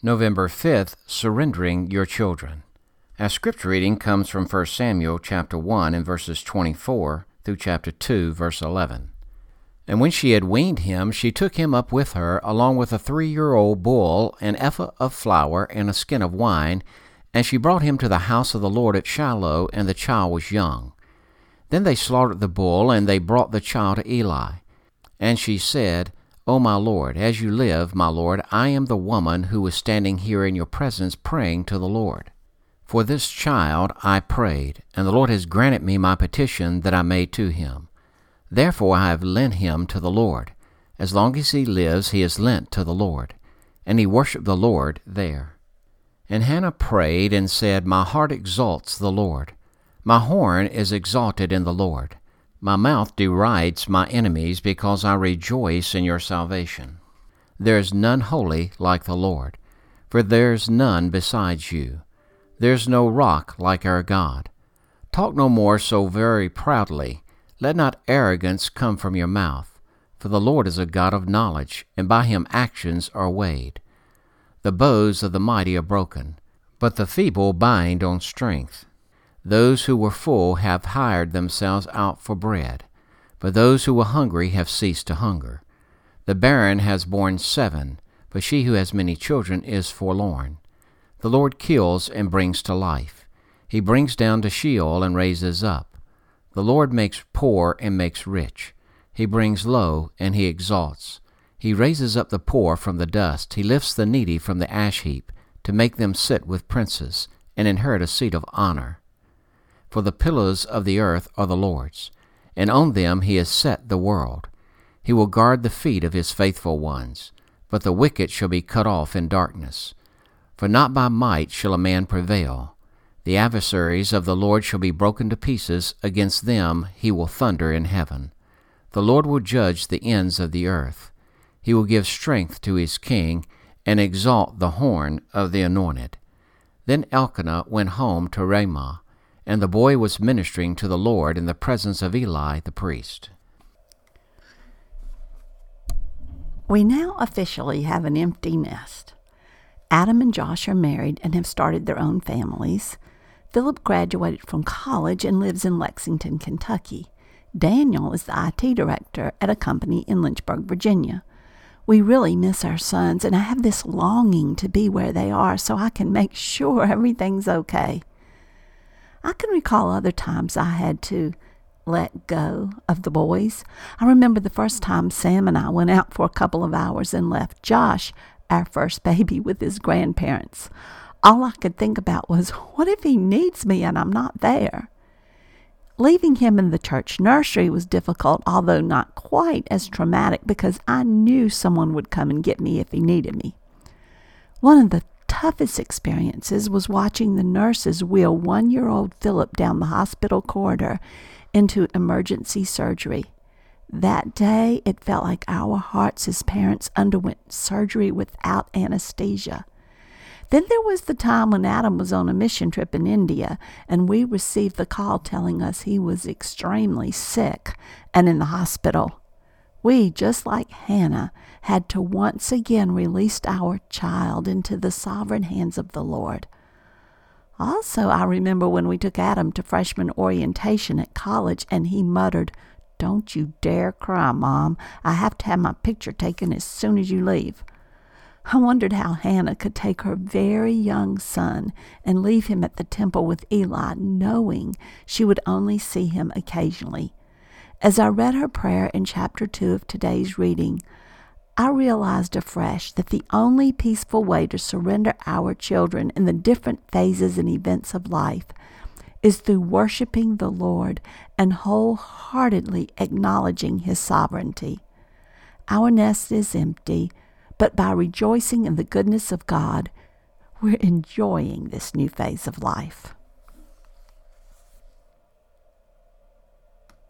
November 5th, surrendering your children. Our scripture reading comes from 1 Samuel chapter 1 and verses 24 through chapter 2 verse 11. And when she had weaned him, she took him up with her, along with a three-year-old bull, an ephah of flour, and a skin of wine, and she brought him to the house of the Lord at Shiloh, and the child was young. Then they slaughtered the bull, and they brought the child to Eli. And she said, O my Lord, as you live, my Lord, I am the woman who was standing here in your presence praying to the Lord. For this child I prayed, and the Lord has granted me my petition that I made to him. Therefore I have lent him to the Lord. As long as he lives, he is lent to the Lord. And he worshipped the Lord there. And Hannah prayed and said, My heart exalts the Lord. My horn is exalted in the Lord. My mouth derides my enemies because I rejoice in your salvation. There is none holy like the Lord, for there is none besides you. There is no rock like our God. Talk no more so very proudly. Let not arrogance come from your mouth. For the Lord is a God of knowledge, and by him actions are weighed. The bows of the mighty are broken, but the feeble bind on strength. Those who were full have hired themselves out for bread, but those who were hungry have ceased to hunger. The barren has borne seven, but she who has many children is forlorn. The Lord kills and brings to life. He brings down to Sheol and raises up. The Lord makes poor and makes rich. He brings low and he exalts. He raises up the poor from the dust. He lifts the needy from the ash heap to make them sit with princes and inherit a seat of honor. For the pillars of the earth are the Lord's, and on them he has set the world. He will guard the feet of his faithful ones, but the wicked shall be cut off in darkness. For not by might shall a man prevail. The adversaries of the Lord shall be broken to pieces, against them he will thunder in heaven. The Lord will judge the ends of the earth. He will give strength to his king, and exalt the horn of the anointed. Then Elkanah went home to Ramah and the boy was ministering to the Lord in the presence of Eli the priest. We now officially have an empty nest. Adam and Josh are married and have started their own families. Philip graduated from college and lives in Lexington, Kentucky. Daniel is the IT director at a company in Lynchburg, Virginia. We really miss our sons, and I have this longing to be where they are so I can make sure everything's okay. I can recall other times I had to let go of the boys. I remember the first time Sam and I went out for a couple of hours and left Josh, our first baby, with his grandparents. All I could think about was, what if he needs me and I'm not there? Leaving him in the church nursery was difficult, although not quite as traumatic because I knew someone would come and get me if he needed me. One of the toughest experiences was watching the nurses wheel one year old Philip down the hospital corridor into emergency surgery. That day, it felt like our hearts as parents underwent surgery without anesthesia. Then there was the time when Adam was on a mission trip in India, and we received the call telling us he was extremely sick and in the hospital. We, just like Hannah, had to once again release our child into the sovereign hands of the Lord. Also, I remember when we took Adam to freshman orientation at college and he muttered, Don't you dare cry, Mom. I have to have my picture taken as soon as you leave. I wondered how Hannah could take her very young son and leave him at the temple with Eli, knowing she would only see him occasionally. As I read her prayer in chapter 2 of today's reading, I realized afresh that the only peaceful way to surrender our children in the different phases and events of life is through worshiping the Lord and wholeheartedly acknowledging His sovereignty. Our nest is empty, but by rejoicing in the goodness of God, we're enjoying this new phase of life.